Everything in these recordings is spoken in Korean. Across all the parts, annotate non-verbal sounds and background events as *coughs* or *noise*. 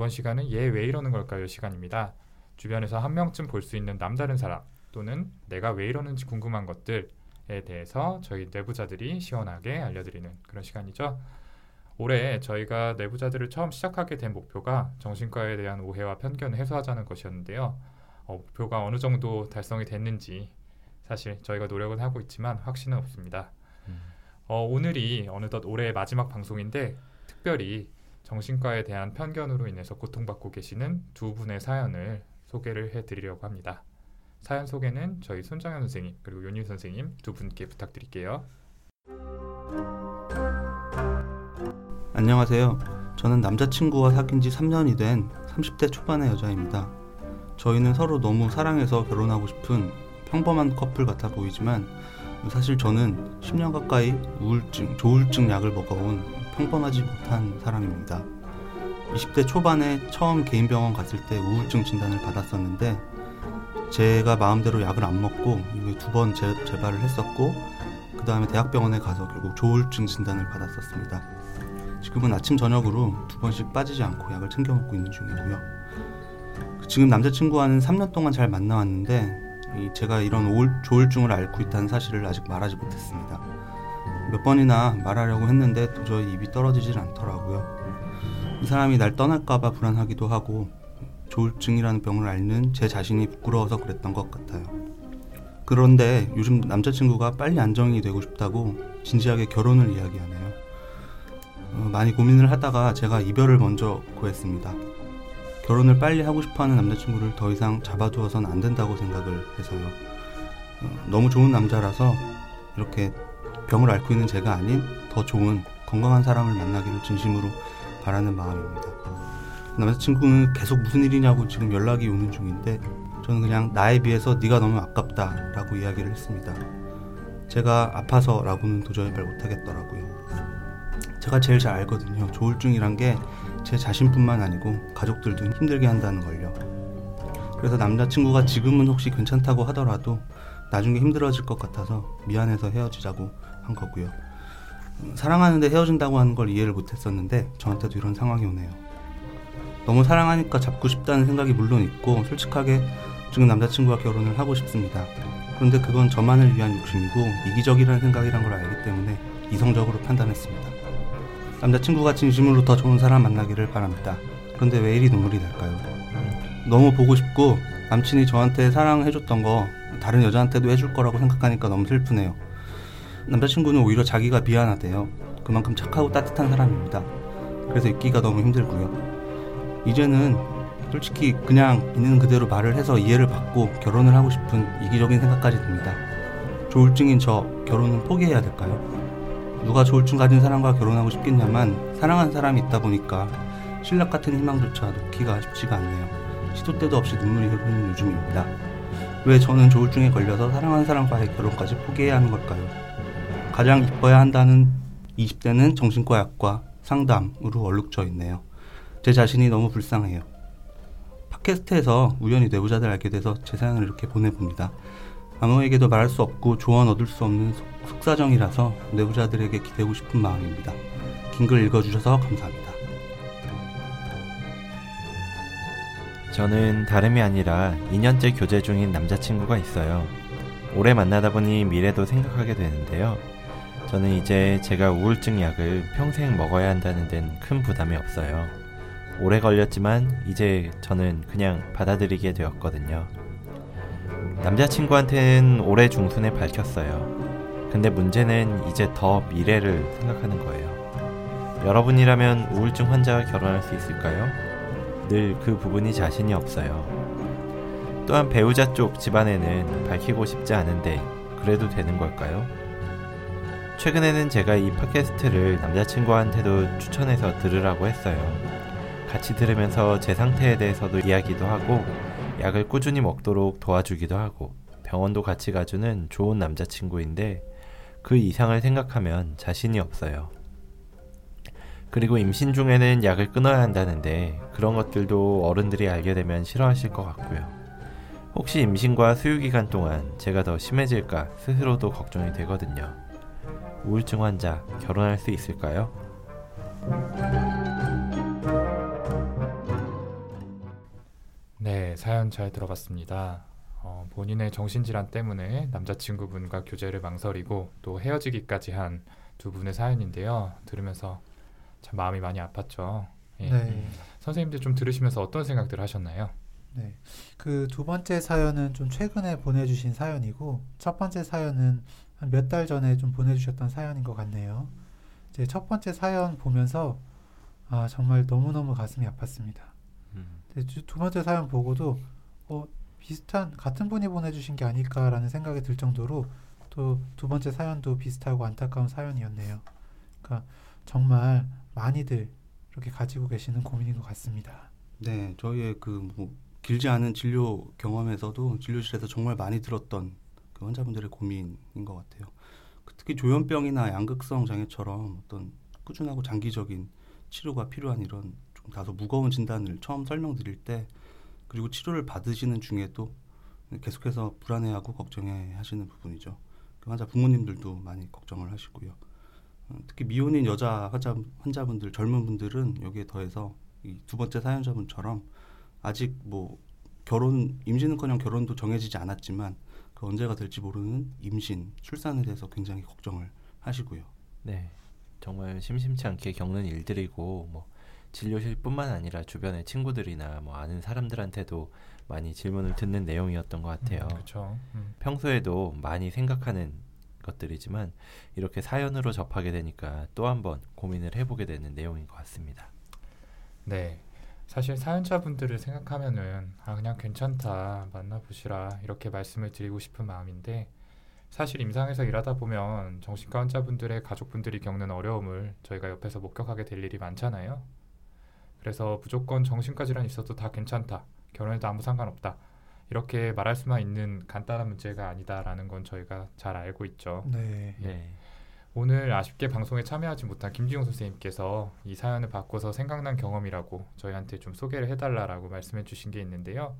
이번 시간은 얘 왜 이러는 걸까요 시간입니다. 주변에서 한 명쯤 볼 수 있는 남다른 사람 또는 내가 왜 이러는지 궁금한 것들에 대해서 저희 내부자들이 시원하게 알려드리는 그런 시간이죠. 올해 저희가 내부자들을 처음 시작하게 된 목표가 정신과에 대한 오해와 편견을 해소하자는 것이었는데요. 어, 목표가 어느 정도 달성이 됐는지 사실 저희가 노력은 하고 있지만 확신은 없습니다. 음. 어, 오늘이 어느덧 올해의 마지막 방송인데 특별히 정신과에 대한 편견으로 인해서 고통받고 계시는 두 분의 사연을 소개를 해드리려고 합니다. 사연 소개는 저희 손정현 선생님 그리고 윤희 선생님 두 분께 부탁드릴게요. 안녕하세요. 저는 남자친구와 사귄 지 3년이 된 30대 초반의 여자입니다. 저희는 서로 너무 사랑해서 결혼하고 싶은 평범한 커플 같아 보이지만 사실 저는 10년 가까이 우울증, 조울증 약을 먹어온 평범하지 못한 사람입니다. 20대 초반에 처음 개인 병원 갔을 때 우울증 진단을 받았었는데 제가 마음대로 약을 안 먹고 두 번 재발을 했었고 그 다음에 대학병원에 가서 결국 조울증 진단을 받았었습니다. 지금은 아침 저녁으로 두 번씩 빠지지 않고 약을 챙겨 먹고 있는 중이고요. 지금 남자친구와는 3년 동안 잘 만나왔는데 제가 이런 조울증을 앓고 있다는 사실을 아직 말하지 못했습니다. 몇 번이나 말하려고 했는데 도저히 입이 떨어지질 않더라고요. 이 사람이 날 떠날까봐 불안하기도 하고 조울증이라는 병을 앓는 제 자신이 부끄러워서 그랬던 것 같아요. 그런데 요즘 남자친구가 빨리 안정이 되고 싶다고 진지하게 결혼을 이야기하네요. 어, 많이 고민을 하다가 제가 이별을 먼저 구했습니다. 결혼을 빨리 하고 싶어하는 남자친구를 더 이상 잡아두어선 안 된다고 생각을 해서요. 어, 너무 좋은 남자라서 이렇게 병을 앓고 있는 제가 아닌 더 좋은 건강한 사람을 만나기를 진심으로 바라는 마음입니다. 남자친구는 계속 무슨 일이냐고 지금 연락이 오는 중인데 저는 그냥 나에 비해서 네가 너무 아깝다라고 이야기를 했습니다. 제가 아파서라고는 도저히 말 못하겠더라고요. 제가 제일 잘 알거든요. 조울증이란 게 제 자신뿐만 아니고 가족들도 힘들게 한다는 걸요. 그래서 남자친구가 지금은 혹시 괜찮다고 하더라도 나중에 힘들어질 것 같아서 미안해서 헤어지자고 한 거고요. 사랑하는데 헤어진다고 하는 걸 이해를 못했었는데 저한테도 이런 상황이 오네요. 너무 사랑하니까 잡고 싶다는 생각이 물론 있고 솔직하게 지금 남자친구와 결혼을 하고 싶습니다. 그런데 그건 저만을 위한 욕심이고 이기적이라는 생각이란 걸 알기 때문에 이성적으로 판단했습니다. 남자친구가 진심으로 더 좋은 사람 만나기를 바랍니다. 그런데 왜 이리 눈물이 날까요? 너무 보고 싶고 남친이 저한테 사랑해줬던 거 다른 여자한테도 해줄 거라고 생각하니까 너무 슬프네요. 남자친구는 오히려 자기가 미안하대요. 그만큼 착하고 따뜻한 사람입니다. 그래서 있기가 너무 힘들고요. 이제는 솔직히 그냥 있는 그대로 말을 해서 이해를 받고 결혼을 하고 싶은 이기적인 생각까지 듭니다. 조울증인 저 결혼은 포기해야 될까요? 누가 조울증 가진 사람과 결혼하고 싶겠냐만 사랑하는 사람이 있다 보니까 신락 같은 희망조차 놓기가 쉽지가 않네요. 시도 때도 없이 눈물이 흐르는 요즘입니다. 왜 저는 조울증에 걸려서 사랑하는 사람과의 결혼까지 포기해야 하는 걸까요? 가장 이뻐야 한다는 20대는 정신과 약과 상담으로 얼룩져 있네요. 제 자신이 너무 불쌍해요. 팟캐스트에서 우연히 내부자들 알게 돼서 제 사연을 이렇게 보내봅니다. 아무에게도 말할 수 없고 조언 얻을 수 없는 속사정이라서 내부자들에게 기대고 싶은 마음입니다. 긴 글 읽어주셔서 감사합니다. 저는 다름이 아니라 2년째 교제 중인 남자친구가 있어요. 오래 만나다 보니 미래도 생각하게 되는데요. 저는 이제 제가 우울증 약을 평생 먹어야 한다는 데는 큰 부담이 없어요. 오래 걸렸지만 이제 저는 그냥 받아들이게 되었거든요. 남자친구한테는 올해 중순에 밝혔어요. 근데 문제는 이제 더 미래를 생각하는 거예요. 여러분이라면 우울증 환자와 결혼할 수 있을까요? 늘 그 부분이 자신이 없어요. 또한 배우자 쪽 집안에는 밝히고 싶지 않은데 그래도 되는 걸까요? 최근에는 제가 이 팟캐스트를 남자친구한테도 추천해서 들으라고 했어요. 같이 들으면서 제 상태에 대해서도 이야기도 하고 약을 꾸준히 먹도록 도와주기도 하고 병원도 같이 가주는 좋은 남자친구인데 그 이상을 생각하면 자신이 없어요. 그리고 임신 중에는 약을 끊어야 한다는데 그런 것들도 어른들이 알게 되면 싫어하실 것 같고요. 혹시 임신과 수유 기간 동안 제가 더 심해질까 스스로도 걱정이 되거든요. 우울증 환자 결혼할 수 있을까요? 네, 사연 잘 들어봤습니다. 어, 본인의 정신질환 때문에 남자친구분과 교제를 망설이고 또 헤어지기까지 한 두 분의 사연인데요. 들으면서 참 마음이 많이 아팠죠. 예. 네. 선생님들 좀 들으시면서 어떤 생각들 하셨나요? 네. 그 두 번째 사연은 좀 최근에 보내주신 사연이고 첫 번째 사연은 한 몇 달 전에 좀 보내주셨던 사연인 것 같네요. 이제 첫 번째 사연 보면서 아 정말 너무너무 가슴이 아팠습니다. 음, 두 번째 사연 보고도 어, 비슷한 같은 분이 보내주신 게 아닐까라는 생각이 들 정도로 또 두 번째 사연도 비슷하고 안타까운 사연이었네요. 그러니까 정말 많이들 이렇게 가지고 계시는 고민인 것 같습니다. 네, 저희의 그 뭐 길지 않은 진료 경험에서도 진료실에서 정말 많이 들었던 그 환자분들의 고민인 것 같아요. 그 특히 조현병이나 양극성 장애처럼 어떤 꾸준하고 장기적인 치료가 필요한 이런 좀 다소 무거운 진단을 처음 설명드릴 때 그리고 치료를 받으시는 중에도 계속해서 불안해하고 걱정해 하시는 부분이죠. 그 환자 부모님들도 많이 걱정을 하시고요. 어, 특히 미혼인 여자 환자, 환자분들, 젊은 분들은 여기에 더해서 이 두 번째 사연자분처럼 아직 뭐 결혼 임신은커녕 결혼도 정해지지 않았지만 그 언제가 될지 모르는 임신 출산에 대해서 굉장히 걱정을 하시고요. 네, 정말 심심치 않게 겪는 일들이고 뭐 진료실뿐만 아니라 주변의 친구들이나 뭐 아는 사람들한테도 많이 질문을 듣는 내용이었던 것 같아요. 그렇죠. 음. 평소에도 많이 생각하는 것들이지만 이렇게 사연으로 접하게 되니까 또 한번 고민을 해보게 되는 내용인 것 같습니다. 네. 사실 사연자분들을 생각하면은 아 그냥 괜찮다 만나보시라 이렇게 말씀을 드리고 싶은 마음인데 사실 임상에서 일하다 보면 정신과 환자분들의 가족분들이 겪는 어려움을 저희가 옆에서 목격하게 될 일이 많잖아요. 그래서 무조건 정신과 질환이 있어도 다 괜찮다 결혼해도 아무 상관없다 이렇게 말할 수만 있는 간단한 문제가 아니다라는 건 저희가 잘 알고 있죠. 네. 네, 오늘 아쉽게 방송에 참여하지 못한 김지용 선생님께서 이 사연을 바꿔서 생각난 경험이라고 저희한테 좀 소개를 해달라라고 말씀해 주신 게 있는데요.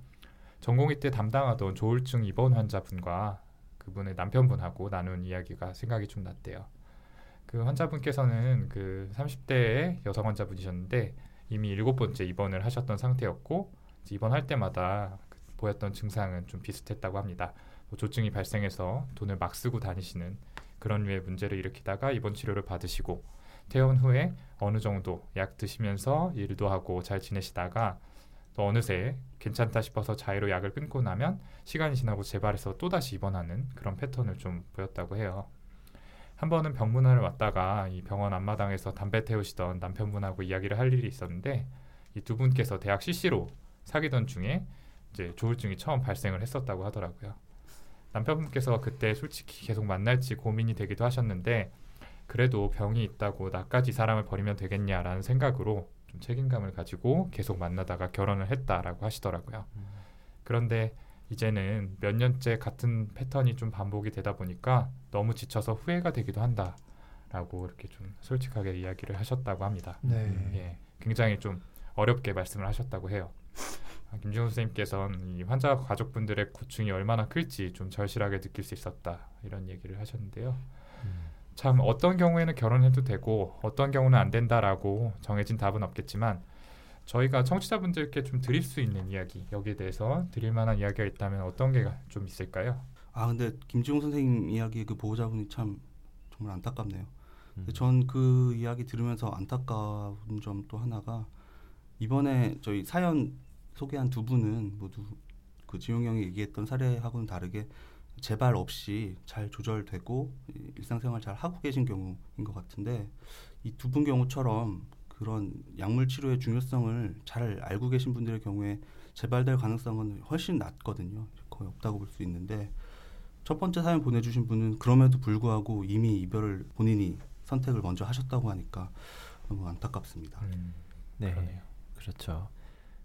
전공의 때 담당하던 조울증 입원 환자분과 그분의 남편분하고 나눈 이야기가 생각이 좀 났대요. 그 환자분께서는 그 30대의 여성 환자분이셨는데 이미 일곱 번째 입원을 하셨던 상태였고 입원할 때마다 그 보였던 증상은 좀 비슷했다고 합니다. 뭐 조증이 발생해서 돈을 막 쓰고 다니시는 그런 류의 문제를 일으키다가 입원 치료를 받으시고 퇴원 후에 어느 정도 약 드시면서 일도 하고 잘 지내시다가 또 어느새 괜찮다 싶어서 자의로 약을 끊고 나면 시간이 지나고 재발해서 또다시 입원하는 그런 패턴을 좀 보였다고 해요. 한 번은 병문안을 왔다가 이 병원 앞마당에서 담배 태우시던 남편분하고 이야기를 할 일이 있었는데 이 두 분께서 대학 CC로 사귀던 중에 이제 조울증이 처음 발생을 했었다고 하더라고요. 남편분께서 그때 솔직히 계속 만날지 고민이 되기도 하셨는데 그래도 병이 있다고 나까지 이 사람을 버리면 되겠냐라는 생각으로 좀 책임감을 가지고 계속 만나다가 결혼을 했다라고 하시더라고요. 그런데 이제는 몇 년째 같은 패턴이 좀 반복이 되다 보니까 너무 지쳐서 후회가 되기도 한다라고 이렇게 좀 솔직하게 이야기를 하셨다고 합니다. 네. 예, 굉장히 좀 어렵게 말씀을 하셨다고 해요. 아, 김지훈 선생님께서는 이 환자 가족분들의 고충이 얼마나 클지 좀 절실하게 느낄 수 있었다 이런 얘기를 하셨는데요. 음, 참 어떤 경우에는 결혼해도 되고 어떤 경우는 안 된다라고 정해진 답은 없겠지만 저희가 청취자분들께 좀 드릴 수 있는 이야기 여기에 대해서 드릴 만한 이야기가 있다면 어떤 게 좀 있을까요? 아 근데 김지용 선생님 이야기 그 보호자분이 참 정말 안타깝네요. 음. 전그 이야기 들으면서 안타까운 점 또 하나가 이번에 저희 사연 소개한 두 분은 모두 그 지용 형이 얘기했던 사례하고는 다르게 재발 없이 잘 조절되고 이- 일상생활 잘 하고 계신 경우인 것 같은데 이 두 분 경우처럼 그런 약물 치료의 중요성을 잘 알고 계신 분들의 경우에 재발될 가능성은 훨씬 낮거든요. 거의 없다고 볼 수 있는데 첫 번째 사연 보내주신 분은 그럼에도 불구하고 이미 이별을 본인이 선택을 먼저 하셨다고 하니까 너무 안타깝습니다. 음, 네, 그러네요. 그렇죠.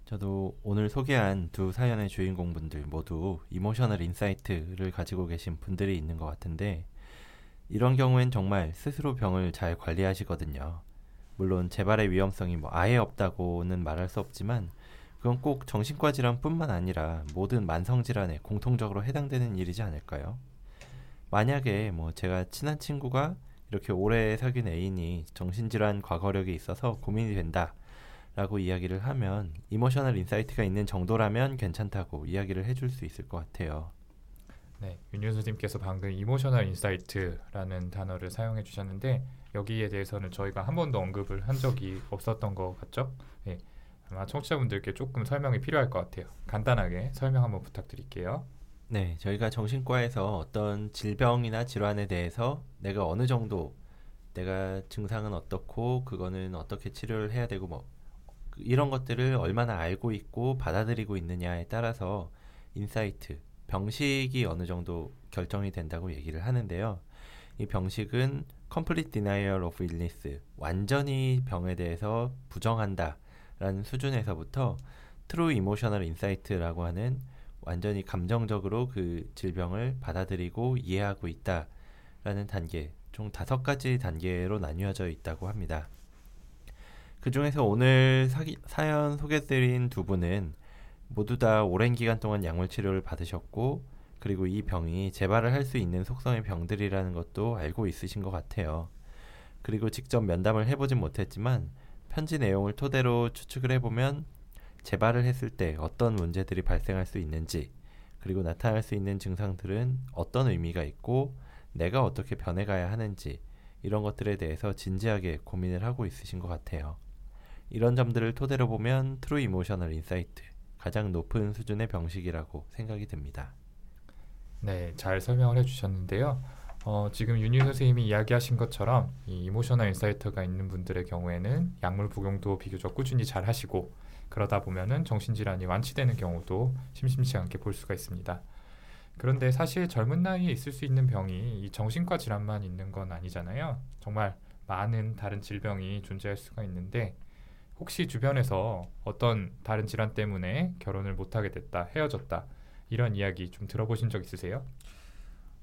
저도 오늘 소개한 두 사연의 주인공분들 모두 emotional insight를 가지고 계신 분들이 있는 것 같은데 이런 경우엔 정말 스스로 병을 잘 관리하시거든요. 물론 재발의 위험성이 뭐 아예 없다고는 말할 수 없지만 그건 꼭 정신과 질환뿐만 아니라 모든 만성 질환에 공통적으로 해당되는 일이지 않을까요? 만약에 뭐 제가 친한 친구가 이렇게 오래 사귄 애인이 정신질환 과거력이 있어서 고민이 된다. 라고 이야기를 하면 emotional insight가 있는 정도라면 괜찮다고 이야기를 해줄 수 있을 것 같아요. 네, 윤유 선생님께서 방금 emotional insight라는 단어를 사용해 주셨는데 여기에 대해서는 저희가 한 번도 언급을 한 적이 없었던 것 같죠? 네, 아마 청취자분들께 조금 설명이 필요할 것 같아요. 간단하게 설명 한번 부탁드릴게요. 네, 저희가 정신과에서 어떤 질병이나 질환에 대해서 내가 어느 정도 내가 증상은 어떻고 그거는 어떻게 치료를 해야 되고 뭐 이런 것들을 얼마나 알고 있고 받아들이고 있느냐에 따라서 insight, 병식이 어느 정도 결정이 된다고 얘기를 하는데요. 이 병식은 complete denial of illness, 완전히 병에 대해서 부정한다 라는 수준에서부터 true emotional insight라고 하는 완전히 감정적으로 그 질병을 받아들이고 이해하고 있다 라는 단계, 총 다섯 가지 단계로 나뉘어져 있다고 합니다. 그 중에서 오늘 사기, 사연 소개드린 두 분은 모두 다 오랜 기간 동안 약물 치료를 받으셨고 그리고 이 병이 재발을 할 수 있는 속성의 병들이라는 것도 알고 있으신 것 같아요. 그리고 직접 면담을 해보진 못했지만 편지 내용을 토대로 추측을 해보면 재발을 했을 때 어떤 문제들이 발생할 수 있는지 그리고 나타날 수 있는 증상들은 어떤 의미가 있고 내가 어떻게 변해가야 하는지 이런 것들에 대해서 진지하게 고민을 하고 있으신 것 같아요. 이런 점들을 토대로 보면 true emotional insight 가장 높은 수준의 병식이라고 생각이 듭니다. 네, 잘 설명을 해주셨는데요. 어, 지금 윤희 선생님이 이야기하신 것처럼 이 emotional insight가 있는 분들의 경우에는 약물 복용도 비교적 꾸준히 잘 하시고 그러다 보면은 정신질환이 완치되는 경우도 심심치 않게 볼 수가 있습니다. 그런데 사실 젊은 나이에 있을 수 있는 병이 이 정신과 질환만 있는 건 아니잖아요. 정말 많은 다른 질병이 존재할 수가 있는데 혹시 주변에서 어떤 다른 질환 때문에 결혼을 못하게 됐다, 헤어졌다 이런 이야기 좀 들어보신 적 있으세요?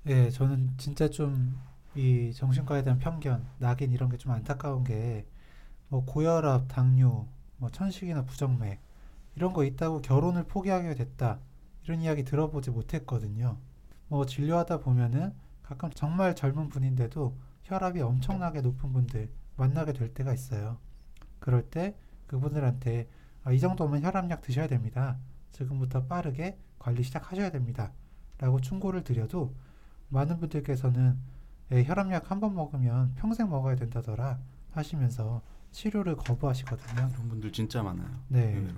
예, 저는 진짜 좀 이 정신과에 대한 편견, 낙인 이런 게 좀 안타까운 게 뭐 고혈압, 당뇨, 뭐 천식이나 부정맥 이런 거 있다고 결혼을 포기하게 됐다 이런 이야기 들어보지 못했거든요. 뭐 진료하다 보면은 가끔 정말 젊은 분인데도 혈압이 엄청나게 높은 분들 만나게 될 때가 있어요. 그럴 때 그분들한테 아, 이 정도면 혈압약 드셔야 됩니다. 지금부터 빠르게 관리 시작하셔야 됩니다. 라고 충고를 드려도 많은 분들께서는 에, 혈압약 한 번 먹으면 평생 먹어야 된다더라 하시면서 치료를 거부하시거든요. 그런 분들 진짜 많아요. 네. 의외로.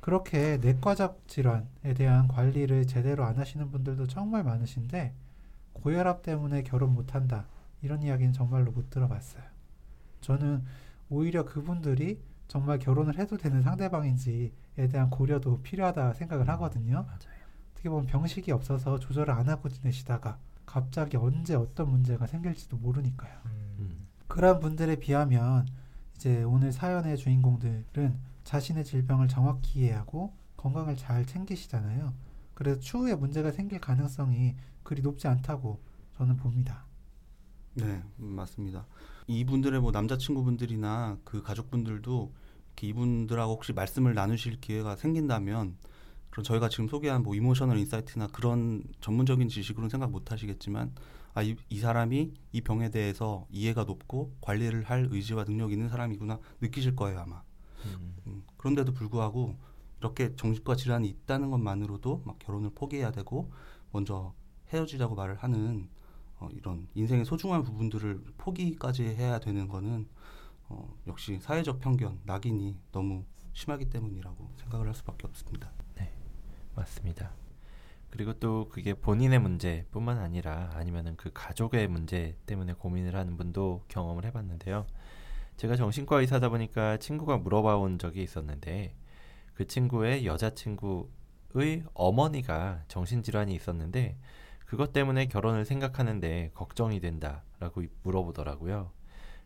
그렇게 내과적 질환에 대한 관리를 제대로 안 하시는 분들도 정말 많으신데 고혈압 때문에 결혼 못 한다 이런 이야기는 정말로 못 들어봤어요. 저는 오히려 그분들이 정말 결혼을 해도 되는 상대방인지에 대한 고려도 필요하다 생각을 하거든요. 맞아요. 어떻게 보면 병식이 없어서 조절을 안 하고 지내시다가 갑자기 언제 어떤 문제가 생길지도 모르니까요. 음. 그러한 분들에 비하면 이제 오늘 사연의 주인공들은 자신의 질병을 정확히 이해하고 건강을 잘 챙기시잖아요. 그래서 추후에 문제가 생길 가능성이 그리 높지 않다고 저는 봅니다. 네, 음, 맞습니다. 이분들의 뭐 남자친구분들이나 그 가족분들도 이분들하고 혹시 말씀을 나누실 기회가 생긴다면 그럼 저희가 지금 소개한 뭐 emotional insight나 그런 전문적인 지식으로는 생각 못 하시겠지만 아, 이, 이 사람이 이 병에 대해서 이해가 높고 관리를 할 의지와 능력이 있는 사람이구나 느끼실 거예요, 아마. 음. 음, 그런데도 불구하고 이렇게 정신과 질환이 있다는 것만으로도 막 결혼을 포기해야 되고 먼저 헤어지자고 말을 하는 어, 이런 인생의 소중한 부분들을 포기까지 해야 되는 거는 어, 역시 사회적 편견, 낙인이 너무 심하기 때문이라고 생각을 할 수밖에 없습니다. 맞습니다. 그리고 또 그게 본인의 문제뿐만 아니라 아니면은 그 가족의 문제 때문에 고민을 하는 분도 경험을 해봤는데요. 제가 정신과 의사다 보니까 친구가 물어봐 온 적이 있었는데 그 친구의 여자친구의 어머니가 정신질환이 있었는데 그것 때문에 결혼을 생각하는데 걱정이 된다 라고 물어보더라고요.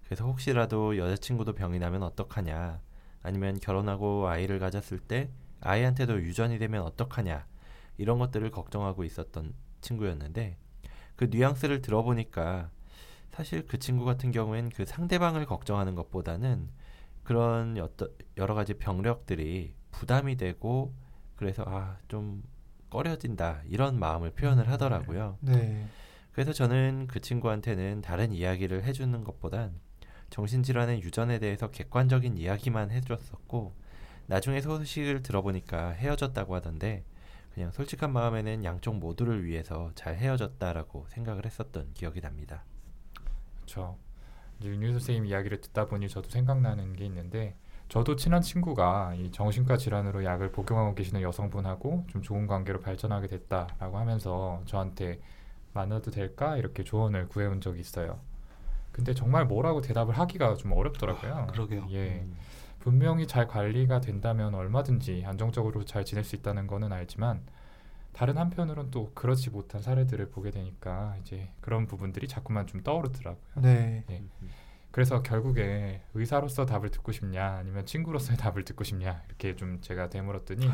그래서 혹시라도 여자친구도 병이 나면 어떡하냐 아니면 결혼하고 아이를 가졌을 때 아이한테도 유전이 되면 어떡하냐 이런 것들을 걱정하고 있었던 친구였는데 그 뉘앙스를 들어보니까 사실 그 친구 같은 경우엔 그 상대방을 걱정하는 것보다는 그런 여러 가지 병력들이 부담이 되고 그래서 아 좀 꺼려진다 이런 마음을 표현을 하더라고요. 네. 그래서 저는 그 친구한테는 다른 이야기를 해주는 것보단 정신질환의 유전에 대해서 객관적인 이야기만 해줬었고 나중에 소식을 들어보니까 헤어졌다고 하던데 그냥 솔직한 마음에는 양쪽 모두를 위해서 잘 헤어졌다라고 생각을 했었던 기억이 납니다. 그렇죠. 윤유 선생님 이야기를 듣다 보니 저도 생각나는 게 있는데 저도 친한 친구가 이 정신과 질환으로 약을 복용하고 계시는 여성분하고 좀 좋은 관계로 발전하게 됐다라고 하면서 저한테 만나도 될까 이렇게 조언을 구해온 적이 있어요. 근데 정말 뭐라고 대답을 하기가 좀 어렵더라고요. 아, 그러게요. 예. 음, 분명히 잘 관리가 된다면 얼마든지 안정적으로 잘 지낼 수 있다는 거는 알지만 다른 한편으론 또 그렇지 못한 사례들을 보게 되니까 이제 그런 부분들이 자꾸만 좀 떠오르더라고요. 네. 예. 음, 그래서 결국에 의사로서 답을 듣고 싶냐 아니면 친구로서의 *laughs* 답을 듣고 싶냐 이렇게 좀 제가 되물었더니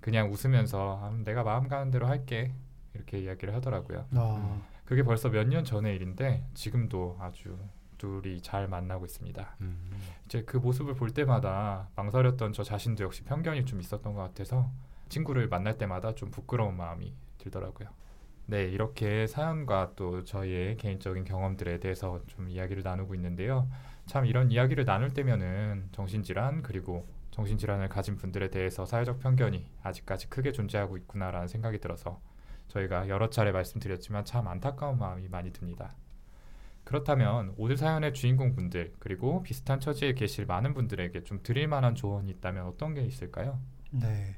그냥 웃으면서 아, 내가 마음 가는 대로 할게 이렇게 이야기를 하더라고요. 어, 그게 벌써 몇 년 전의 일인데 지금도 아주 둘이 잘 만나고 있습니다. 음. 이제 그 모습을 볼 때마다 망설였던 저 자신도 역시 편견이 좀 있었던 것 같아서 친구를 만날 때마다 좀 부끄러운 마음이 들더라고요. 네, 이렇게 사연과 또 저희의 개인적인 경험들에 대해서 좀 이야기를 나누고 있는데요. 참 이런 이야기를 나눌 때면은 정신질환 그리고 정신질환을 가진 분들에 대해서 사회적 편견이 아직까지 크게 존재하고 있구나라는 생각이 들어서 저희가 여러 차례 말씀드렸지만 참 안타까운 마음이 많이 듭니다. 그렇다면 오늘 사연의 주인공 분들 그리고 비슷한 처지에 계실 많은 분들에게 좀 드릴 만한 조언이 있다면 어떤 게 있을까요? 네.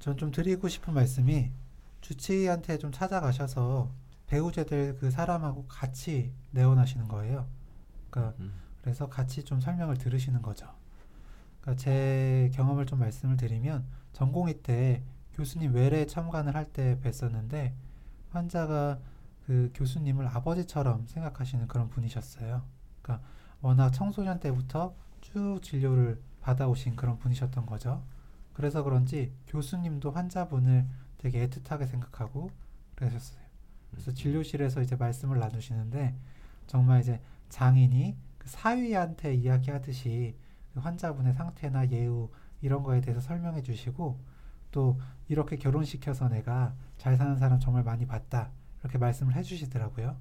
전 좀 드리고 싶은 말씀이 주치의한테 좀 찾아가셔서 배우자들 그 사람하고 같이 내원하시는 거예요. 그러니까 음. 그래서 같이 좀 설명을 들으시는 거죠. 그러니까 제 경험을 좀 말씀을 드리면 전공의 때 교수님 외래 참관을 할 때 뵀었는데 환자가 그 교수님을 아버지처럼 생각하시는 그런 분이셨어요. 그러니까 워낙 청소년 때부터 쭉 진료를 받아오신 그런 분이셨던 거죠. 그래서 그런지 교수님도 환자분을 되게 애틋하게 생각하고 그러셨어요. 그래서 진료실에서 이제 말씀을 나누시는데 정말 이제 장인이 그 사위한테 이야기하듯이 그 환자분의 상태나 예우 이런 거에 대해서 설명해 주시고 또 이렇게 결혼시켜서 내가 잘 사는 사람 정말 많이 봤다 이렇게 말씀을 해 주시더라고요.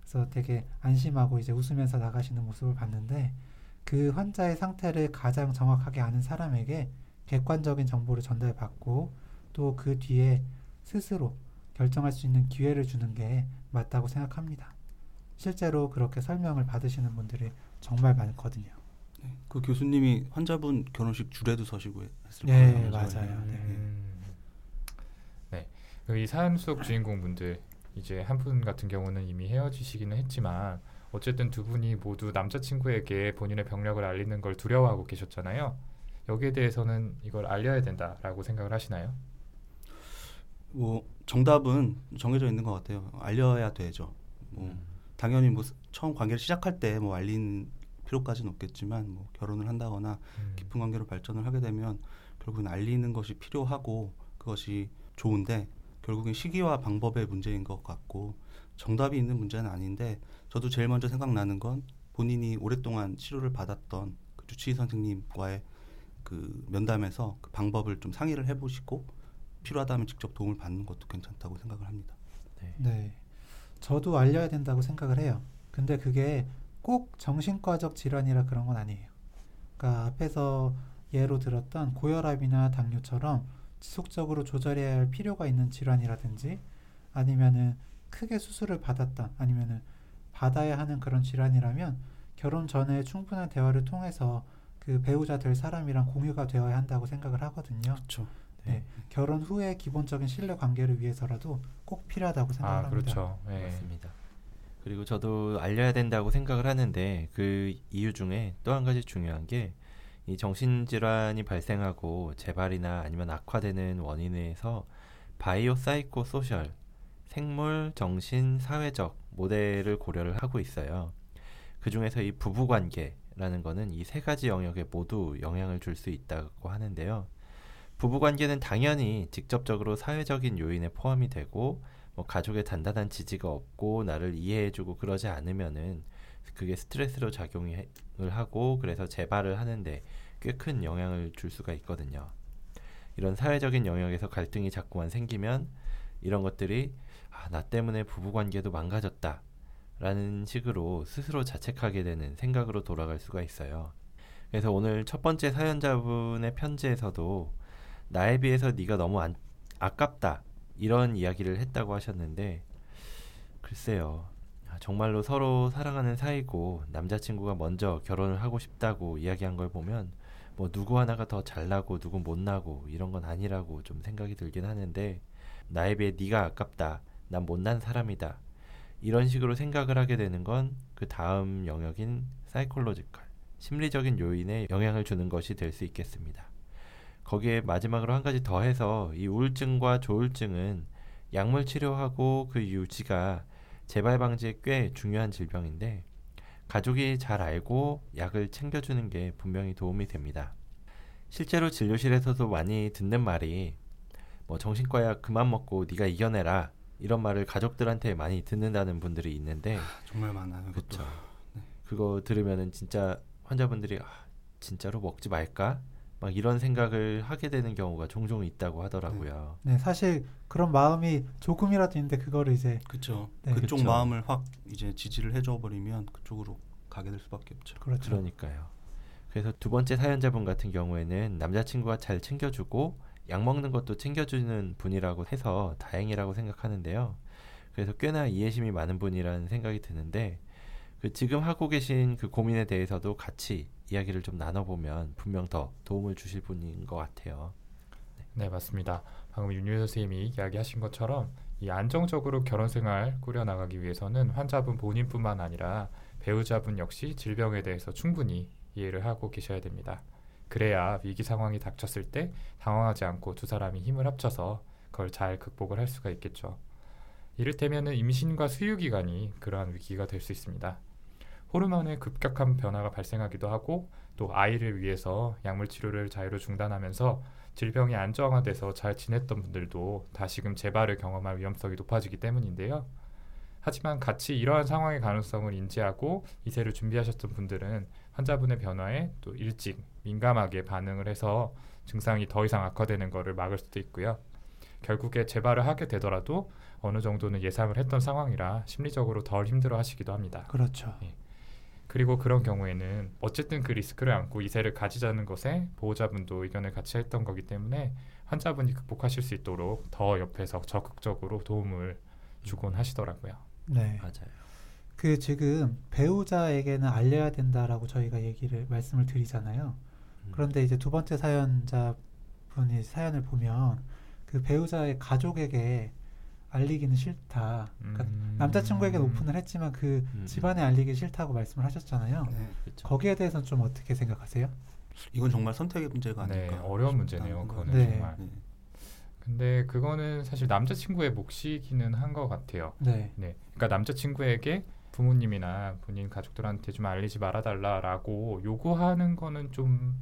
그래서 되게 안심하고 이제 웃으면서 나가시는 모습을 봤는데 그 환자의 상태를 가장 정확하게 아는 사람에게 객관적인 정보를 전달받고 또 그 뒤에 스스로 결정할 수 있는 기회를 주는 게 맞다고 생각합니다. 실제로 그렇게 설명을 받으시는 분들이 정말 많거든요. 네, 그 교수님이 환자분 결혼식 줄에도 서시고 했을 네, 거예요. 맞아요. 네. 음. 네. 그이 사연 속 주인공분들 이제 한 분 같은 경우는 이미 헤어지시기는 했지만 어쨌든 두 분이 모두 남자친구에게 본인의 병력을 알리는 걸 두려워하고 계셨잖아요. 여기에 대해서는 이걸 알려야 된다라고 생각을 하시나요? 뭐 정답은 정해져 있는 것 같아요. 알려야 되죠. 뭐 음. 당연히 뭐 처음 관계를 시작할 때 뭐 알린 필요까지는 없겠지만 뭐 결혼을 한다거나 음. 깊은 관계로 발전을 하게 되면 결국엔 알리는 것이 필요하고 그것이 좋은데 결국엔 시기와 방법의 문제인 것 같고 정답이 있는 문제는 아닌데 저도 제일 먼저 생각나는 건 본인이 오랫동안 치료를 받았던 그 주치의 선생님과의 그 면담에서 그 방법을 좀 상의를 해보시고 필요하다면 직접 도움을 받는 것도 괜찮다고 생각을 합니다. 네. 네. 저도 알려야 된다고 생각을 해요. 근데 그게 꼭 정신과적 질환이라 그런 건 아니에요. 그러니까 앞에서 예로 들었던 고혈압이나 당뇨처럼 지속적으로 조절해야 할 필요가 있는 질환이라든지 아니면은 크게 수술을 받았던 아니면은 받아야 하는 그런 질환이라면 결혼 전에 충분한 대화를 통해서 그 배우자 될 사람이랑 공유가 되어야 한다고 생각을 하거든요. 그렇죠. 네. 결혼 후에 기본적인 신뢰 관계를 위해서라도 꼭 필요하다고 생각을 아 합니다. 그렇죠. 네. 맞습니다. 그리고 저도 알려야 된다고 생각을 하는데 그 이유 중에 또 한 가지 중요한 게 이 정신질환이 발생하고 재발이나 아니면 악화되는 원인에서 bio psycho social 생물, 정신, 사회적 모델을 고려를 하고 있어요. 그 중에서 이 부부 관계라는 거는 이 세 가지 영역에 모두 영향을 줄 수 있다고 하는데요. 부부 관계는 당연히 직접적으로 사회적인 요인에 포함이 되고 뭐 가족의 단단한 지지가 없고 나를 이해해주고 그러지 않으면은 그게 스트레스로 작용을 하고 그래서 재발을 하는데 꽤 큰 영향을 줄 수가 있거든요. 이런 사회적인 영역에서 갈등이 자꾸만 생기면 이런 것들이 아, 나 때문에 부부 관계도 망가졌다 라는 식으로 스스로 자책하게 되는 생각으로 돌아갈 수가 있어요. 그래서 오늘 첫 번째 사연자분의 편지에서도 나에 비해서 네가 너무 안, 아깝다. 이런 이야기를 했다고 하셨는데 글쎄요. 아, 정말로 서로 사랑하는 사이고 남자친구가 먼저 결혼을 하고 싶다고 이야기한 걸 보면 뭐 누구 하나가 더 잘나고 누구 못나고 이런 건 아니라고 좀 생각이 들긴 하는데 나에 비해 네가 아깝다. 난 못난 사람이다. 이런 식으로 생각을 하게 되는 건 그 다음 영역인 사이콜로지컬 심리적인 요인에 영향을 주는 것이 될 수 있겠습니다. 거기에 마지막으로 한 가지 더 해서 이 우울증과 조울증은 약물 치료하고 그 유지가 재발 방지에 꽤 중요한 질병인데 가족이 잘 알고 약을 챙겨주는 게 분명히 도움이 됩니다. 실제로 진료실에서도 많이 듣는 말이 뭐 정신과 약 그만 먹고 네가 이겨내라 이런 말을 가족들한테 많이 듣는다는 분들이 있는데 정말 많아요. 그렇죠. 그거 들으면은 진짜 환자분들이 아, 진짜로 먹지 말까? 막 이런 생각을 하게 되는 경우가 종종 있다고 하더라고요. 네, 사실 그런 마음이 조금이라도 있는데 그거를 이제 그렇죠. 네. 그쪽 그쵸. 마음을 확 이제 지지를 해줘 버리면 그쪽으로 가게 될 수밖에 없죠. 그렇죠. 그러니까요. 그래서 두 번째 사연자분 같은 경우에는 남자친구가 잘 챙겨주고 약 먹는 것도 챙겨주는 분이라고 해서 다행이라고 생각하는데요. 그래서 꽤나 이해심이 많은 분이라는 생각이 드는데 그 지금 하고 계신 그 고민에 대해서도 같이 이야기를 좀 나눠보면 분명 더 도움을 주실 분인 것 같아요. 네, 맞습니다. 방금 윤유 선생님이 이야기하신 것처럼 이 안정적으로 결혼 생활 꾸려 나가기 위해서는 환자분 본인뿐만 아니라 배우자분 역시 질병에 대해서 충분히 이해를 하고 계셔야 됩니다. 그래야 위기 상황이 닥쳤을 때 당황하지 않고 두 사람이 힘을 합쳐서 그걸 잘 극복을 할 수가 있겠죠. 이를테면은 임신과 수유 기간이 그러한 위기가 될 수 있습니다. 호르몬의 급격한 변화가 발생하기도 하고 또 아이를 위해서 약물 치료를 자유로 중단하면서 질병이 안정화돼서 잘 지냈던 분들도 다시금 재발을 경험할 위험성이 높아지기 때문인데요. 하지만 같이 이러한 상황의 가능성을 인지하고 이세를 준비하셨던 분들은 환자분의 변화에 또 일찍 민감하게 반응을 해서 증상이 더 이상 악화되는 것을 막을 수도 있고요. 결국에 재발을 하게 되더라도 어느 정도는 예상을 했던 상황이라 심리적으로 덜 힘들어 하시기도 합니다. 그렇죠. 그리고 그런 경우에는 어쨌든 그 리스크를 안고 이세를 가지자는 것에 보호자분도 의견을 같이 했던 거기 때문에 환자분이 극복하실 수 있도록 더 옆에서 적극적으로 도움을 주곤 하시더라고요. 네. 맞아요. 그 지금 배우자에게는 알려야 된다라고 저희가 얘기를 말씀을 드리잖아요. 음. 그런데 이제 두 번째 사연자 분이 사연을 보면 그 배우자의 가족에게 알리기는 싫다. 그러니까 음. 남자친구에게는 오픈을 했지만 그 음. 집안에 알리기 싫다고 말씀을 하셨잖아요. 네. 그렇죠. 거기에 대해서는 좀 어떻게 생각하세요? 이건 정말 선택의 문제가 네, 아닐까. 어려운 싶다는 문제네요. 그거는 네. 정말. 네. 근데 그거는 사실 남자친구의 몫이기는 한 것 같아요. 네. 네, 그러니까 남자친구에게 부모님이나 본인 가족들한테 좀 알리지 말아달라라고 요구하는 거는 좀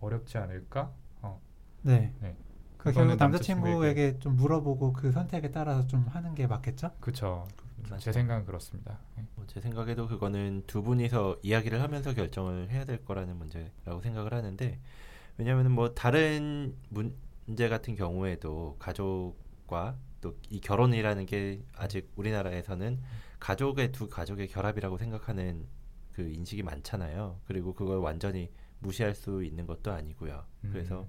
어렵지 않을까? 어, 네. 네. 그 결국 남자친구에게 좀 물어보고 그 선택에 따라서 좀 하는 게 맞겠죠? 그쵸. 맞아요. 제 생각은 그렇습니다. 네. 뭐제 생각에도 그거는 두 분이서 이야기를 하면서 결정을 해야 될 거라는 문제라고 생각을 하는데 왜냐하면 뭐 다른 문제 같은 경우에도 가족과 또 이 결혼이라는 게 아직 우리나라에서는 가족의 두 가족의 결합이라고 생각하는 그 인식이 많잖아요. 그리고 그걸 완전히 무시할 수 있는 것도 아니고요. 음. 그래서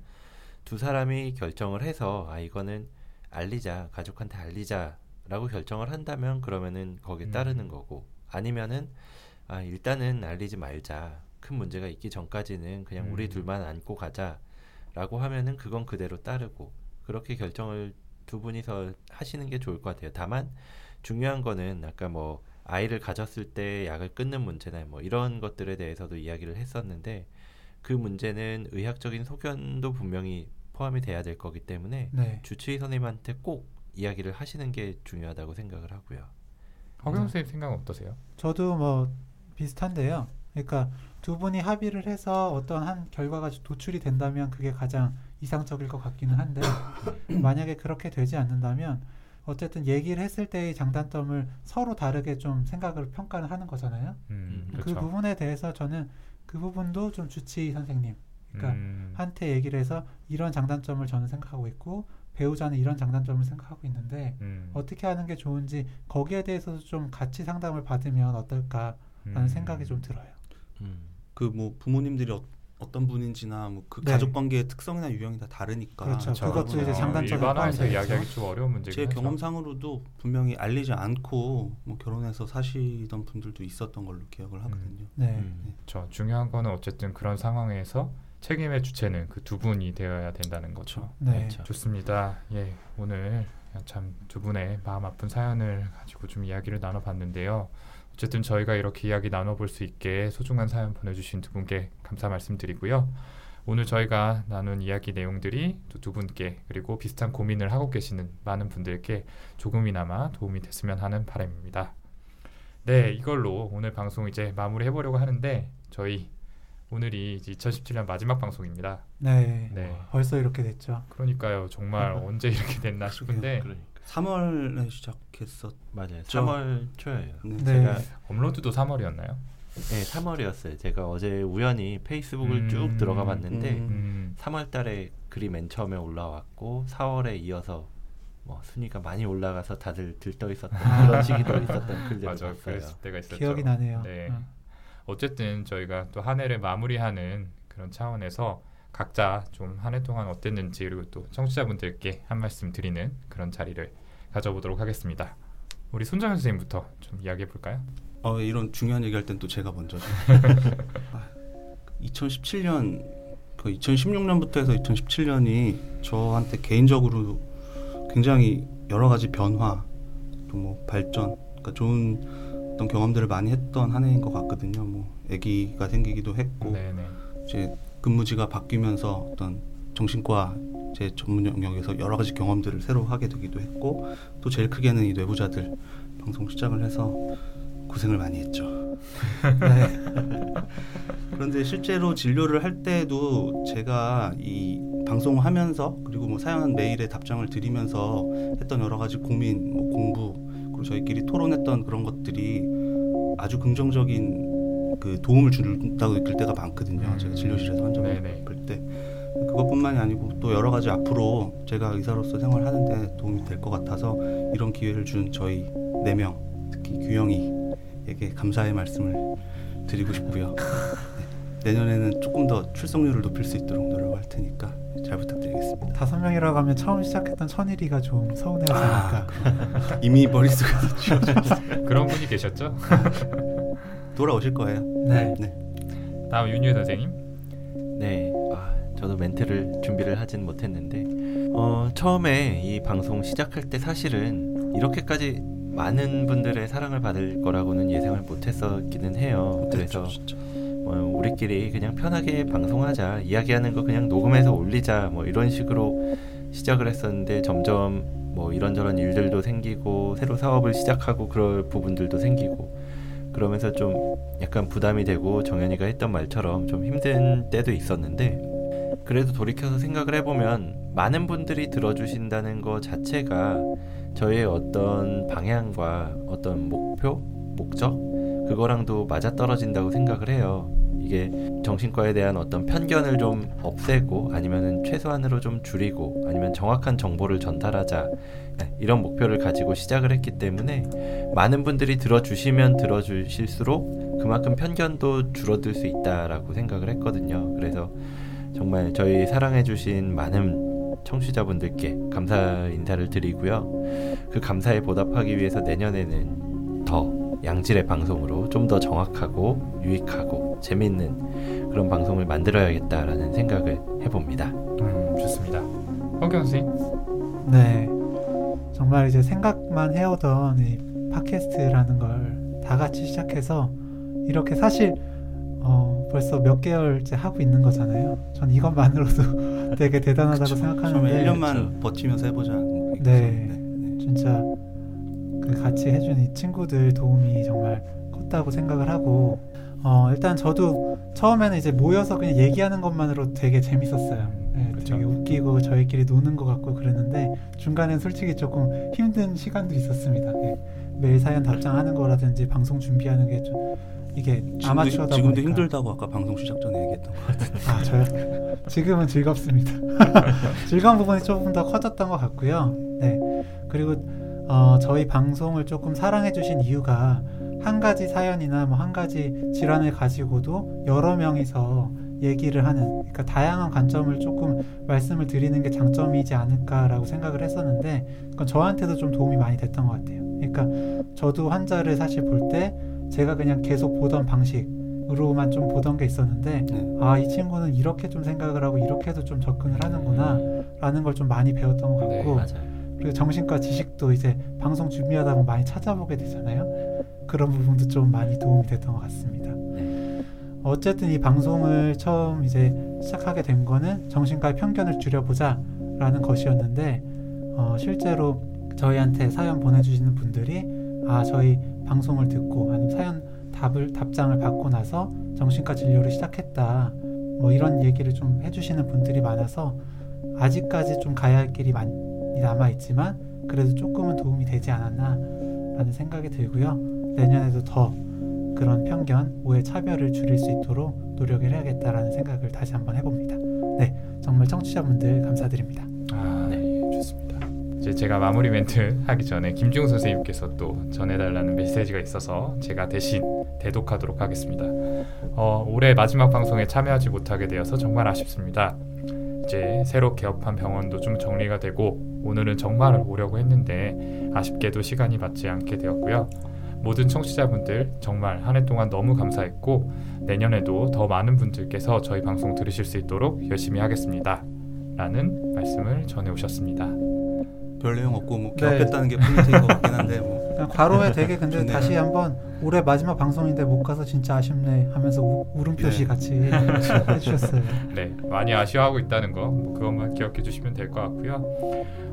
두 사람이 결정을 해서 아 이거는 알리자 가족한테 알리자라고 결정을 한다면 그러면은 거기에 음. 따르는 거고 아니면은 아 일단은 알리지 말자 큰 문제가 있기 전까지는 그냥 음. 우리 둘만 안고 가자라고 하면은 그건 그대로 따르고 그렇게 결정을 두 분이서 하시는 게 좋을 것 같아요. 다만 중요한 거는 아까 뭐 아이를 가졌을 때 약을 끊는 문제나 뭐 이런 것들에 대해서도 이야기를 했었는데 그 문제는 의학적인 소견도 분명히 포함이 돼야 될 거기 때문에 네. 주치의 선생님한테 꼭 이야기를 하시는 게 중요하다고 생각을 하고요. 허경 네. 선생님 생각은 어떠세요? 저도 뭐 비슷한데요. 그러니까 두 분이 합의를 해서 어떤 한 결과가 도출이 된다면 그게 가장 이상적일 것 같기는 한데 *coughs* 만약에 그렇게 되지 않는다면 어쨌든 얘기를 했을 때의 장단점을 서로 다르게 좀 생각을 평가를 하는 거잖아요. 음, 음, 그. 부분에 대해서 저는 그 부분도 좀 주치의 선생님 그러니까 음, 한테 얘기를 해서 이런 장단점을 저는 생각하고 있고 배우자는 이런 장단점을 생각하고 있는데 음. 어떻게 하는 게 좋은지 거기에 대해서도 좀 같이 상담을 받으면 어떨까라는 음. 생각이 좀 들어요. 음. 그뭐 부모님들이 어, 어떤 분인지나 뭐그 네. 가족 관계의 특성이나 유형이 다 다르니까 그렇죠. 저- 그것도 이제 어, 장단점에 일반화해서 이야기하기. 좀 어려운 문제긴 제 하죠. 경험상으로도 분명히 알리지 않고 뭐 결혼해서 사시던 분들도 있었던 걸로 기억을 하거든요. 네. 음. 저 중요한 거는 어쨌든 그런 상황에서 책임의 주체는 그 두 분이 되어야 된다는 거죠. 네. 그렇죠. 좋습니다. 예, 오늘 참 두 분의 마음 아픈 사연을 가지고 좀 이야기를 나눠봤는데요. 어쨌든 저희가 이렇게 이야기 나눠볼 수 있게 소중한 사연 보내주신 두 분께 감사 말씀드리고요. 오늘 저희가 나눈 이야기 내용들이 또두 분께 그리고 비슷한 고민을 하고 계시는 많은 분들께 조금이나마 도움이 됐으면 하는 바람입니다. 네, 이걸로 오늘 방송 이제 마무리해 보려고 하는데 저희 오늘이 이제 2017년 마지막 방송입니다. 네. 네. 벌써 이렇게 됐죠. 그러니까요. 정말 *laughs* 언제 이렇게 됐나 싶은데 그러니까 3월에 시작했었. 맞아요. 저- 3월 초예요. 네. 네. 제가 업로드도 3월이었나요? 네, 3월이었어요. 제가 어제 우연히 페이스북을 음, 쭉 들어가 봤는데 음. 음. 3월 달에 글이 맨 처음에 올라왔고 4월에 이어서 뭐 순위가 많이 올라가서 다들 들떠 있었던 그런 시기도 있었던 *laughs* 글들을 맞아, 봤어요. 그랬을 때가 있었죠. 기억이 나네요. 네. 어. 어쨌든 저희가 또 한 해를 마무리하는 그런 차원에서 각자 좀 한 해 동안 어땠는지 그리고 또 청취자분들께 한 말씀 드리는 그런 자리를 가져보도록 하겠습니다. 우리 손정현 선생님부터 좀 이야기해 볼까요? 어, 이런 중요한 얘기할 땐 또 제가 먼저죠. *laughs* 아, 2017년 그 2016년부터 해서 2017년이 저한테 개인적으로 굉장히 여러 가지 변화 또 뭐 발전 그러니까 좋은 어떤 경험들을 많이 했던 한 해인 것 같거든요. 뭐 아기가 생기기도 했고 네네. 이제 근무지가 바뀌면서 어떤 정신과 제 전문 영역에서 여러 가지 경험들을 새로 하게 되기도 했고 또 제일 크게는 이 뇌부자들 방송 시작을 해서 고생을 많이 했죠. *laughs* 네. 그런데 실제로 진료를 할 때도 제가 이 방송을 하면서 그리고 뭐 사연 메일에 답장을 드리면서 했던 여러 가지 고민, 뭐 공부 그리고 저희끼리 토론했던 그런 것들이 아주 긍정적인 그 도움을 준다고 느낄 때가 많거든요. 제가 진료실에서 환자분 네네. 볼 때. 그것뿐만이 아니고 또 여러 가지 앞으로 제가 의사로서 생활하는데 도움이 될 것 같아서 이런 기회를 준 저희 네 명 특히 규영이에게 감사의 말씀을 드리고 싶고요. 네, 내년에는 조금 더 출석률을 높일 수 있도록 노력할 테니까 잘 부탁드리겠습니다. 다섯 명이라고 하면 처음 시작했던 천일이가 좀 서운해하니까 아, 이미 머릿속에서 지워졌어요. *laughs* 그런 분이 계셨죠? *laughs* 돌아오실 거예요. 네. 다음 윤유 선생님. 네, 아, 저도 멘트를 준비를 하진 못했는데 어, 처음에 이 방송 시작할 때 사실은 이렇게까지 많은 분들의 사랑을 받을 거라고는 예상을 못했었기는 해요. 그래서 진짜. 뭐 우리끼리 그냥 편하게 방송하자, 이야기하는 거 그냥 녹음해서 올리자, 뭐 이런 식으로 시작을 했었는데 점점 뭐 이런저런 일들도 생기고 새로 사업을 시작하고 그럴 부분들도 생기고 그러면서 좀 약간 부담이 되고 정현이가 했던 말처럼 좀 힘든 때도 있었는데 그래도 돌이켜서 생각을 해보면 많은 분들이 들어주신다는 것 자체가 저의 어떤 방향과 어떤 목표, 목적 그거랑도 맞아 떨어진다고 생각을 해요. 이게 정신과에 대한 어떤 편견을 좀 없애고 아니면은 최소한으로 좀 줄이고 아니면 정확한 정보를 전달하자 네, 이런 목표를 가지고 시작을 했기 때문에 많은 분들이 들어주시면 들어주실수록 그만큼 편견도 줄어들 수 있다라고 생각을 했거든요. 그래서 정말 저희 사랑해주신 많은 청취자분들께 감사 인사를 드리고요. 그 감사에 보답하기 위해서 내년에는 더 양질의 방송으로 좀 더 정확하고 유익하고 재미있는 그런 방송을 만들어야겠다라는 생각을 해봅니다. 음, 좋습니다. 황경 선생님. 네. 정말 이제 생각만 해오던 이 팟캐스트라는 걸 다 같이 시작해서 이렇게 사실 어, 벌써 몇 개월째 하고 있는 거잖아요. 전 이것만으로도 *laughs* 되게 대단하다고 그쵸. 생각하는데 처음에 1년만 그쵸. 버티면서 해보자. 뭐 네. 네. 진짜 그 같이 해준 이 친구들 도움이 정말 컸다고 생각을 하고 어, 일단 저도 처음에는 이제 모여서 그냥 얘기하는 것만으로 되게 재밌었어요. 네, 그쵸. 되게 웃기고 저희끼리 노는 것 같고 그랬는데 중간엔 솔직히 조금 힘든 시간도 있었습니다. 예, 매일 사연 답장하는 거라든지 방송 준비하는 게 좀 이게 지금도, 아마추어다 지금도 보니까 힘들다고 아까 방송 시작 전에 얘기했던 것 같아요. 아 저요? 지금은 즐겁습니다. *laughs* 즐거운 부분이 조금 더 커졌던 것 같고요. 네 그리고 어, 저희 방송을 조금 사랑해주신 이유가 한 가지 사연이나 뭐 한 가지 질환을 가지고도 여러 명이서 얘기를 하는 그러니까 다양한 관점을 조금 말씀을 드리는 게 장점이지 않을까라고 생각을 했었는데 그건 저한테도 좀 도움이 많이 됐던 것 같아요. 그러니까 저도 환자를 사실 볼 때 제가 그냥 계속 보던 방식으로만 좀 보던 게 있었는데 네. 아이 친구는 이렇게 좀 생각을 하고 이렇게도 좀 접근을 하는구나 라는 걸 좀 많이 배웠던 것 네, 같고 맞아요. 그리고 정신과 지식도 이제 방송 준비하다 보면 많이 찾아보게 되잖아요. 그런 부분도 좀 많이 도움이 됐던 것 같습니다. 네. 어쨌든 이 방송을 처음 이제 시작하게 된 거는 정신과의 편견을 줄여보자라는 것이었는데 어, 실제로 저희한테 사연 보내주시는 분들이 아 저희 방송을 듣고 아니면 사연 답을 답장을 받고 나서 정신과 진료를 시작했다 뭐 이런 얘기를 좀 해주시는 분들이 많아서 아직까지 좀 가야 할 길이 많이 남아 있지만 그래도 조금은 도움이 되지 않았나라는 생각이 들고요 내년에도 더 그런 편견, 오해, 차별을 줄일 수 있도록 노력을 해야겠다라는 생각을 다시 한번 해봅니다. 네, 정말 청취자분들 감사드립니다. 아, 네, 좋습니다. 이제 제가 마무리 멘트 하기 전에 김지웅 선생님께서 또 전해달라는 메시지가 있어서 제가 대신 대독하도록 하겠습니다. 어, 올해 마지막 방송에 참여하지 못하게 되어서 정말 아쉽습니다. 이제 새로 개업한 병원도 좀 정리가 되고 오늘은 정말 오려고 했는데 아쉽게도 시간이 맞지 않게 되었고요. 모든 청취자분들 정말 한 해 동안 너무 감사했고 내년에도 더 많은 분들께서 저희 방송 들으실 수 있도록 열심히 하겠습니다. 라는 말씀을 전해 오셨습니다. 별 내용 없고 뭐 네. 개업했다는 게 포인트인 것 같긴 한데 뭐 과로에 되게 근데 좋네요. 다시 한번 올해 마지막 방송인데 못 가서 진짜 아쉽네 하면서 우, 울음표시 네. 같이 해주셨어요. *laughs* 네, 많이 아쉬워하고 있다는 거 뭐 그것만 기억해 주시면 될 것 같고요.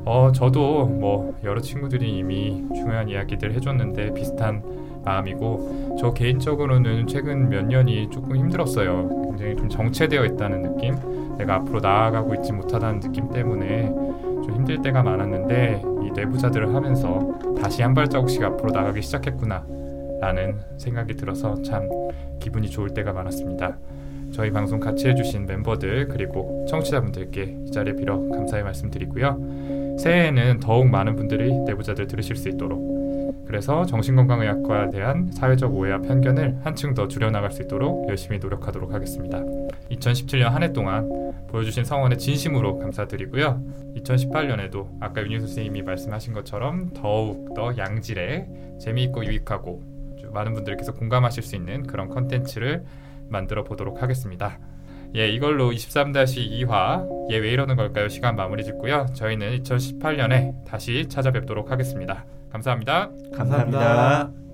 어, 저도 뭐 여러 친구들이 이미 중요한 이야기들 해줬는데 비슷한 마음이고 저 개인적으로는 최근 몇 년이 조금 힘들었어요. 굉장히 좀 정체되어 있다는 느낌, 내가 앞으로 나아가고 있지 못하다는 느낌 때문에 좀 힘들 때가 많았는데 이 내부자들을 하면서 다시 한 발자국씩 앞으로 나가기 시작했구나 라는 생각이 들어서 참 기분이 좋을 때가 많았습니다. 저희 방송 같이 해주신 멤버들 그리고 청취자분들께 이 자리에 빌어 감사의 말씀드리고요. 새해에는 더욱 많은 분들이 내부자들 들으실 수 있도록 그래서 정신건강의학과에 대한 사회적 오해와 편견을 한층 더 줄여나갈 수 있도록 열심히 노력하도록 하겠습니다. 2017년 한 해 동안 보여주신 성원에 진심으로 감사드리고요. 2018년에도 아까 윤희 선생님이 말씀하신 것처럼 더욱 더 양질의 재미있고 유익하고 좀 많은 분들께서 공감하실 수 있는 그런 컨텐츠를 만들어 보도록 하겠습니다. 예, 이걸로 23-2화 예, 왜 이러는 걸까요? 시간 마무리 짓고요. 저희는 2018년에 다시 찾아뵙도록 하겠습니다. 감사합니다. 감사합니다.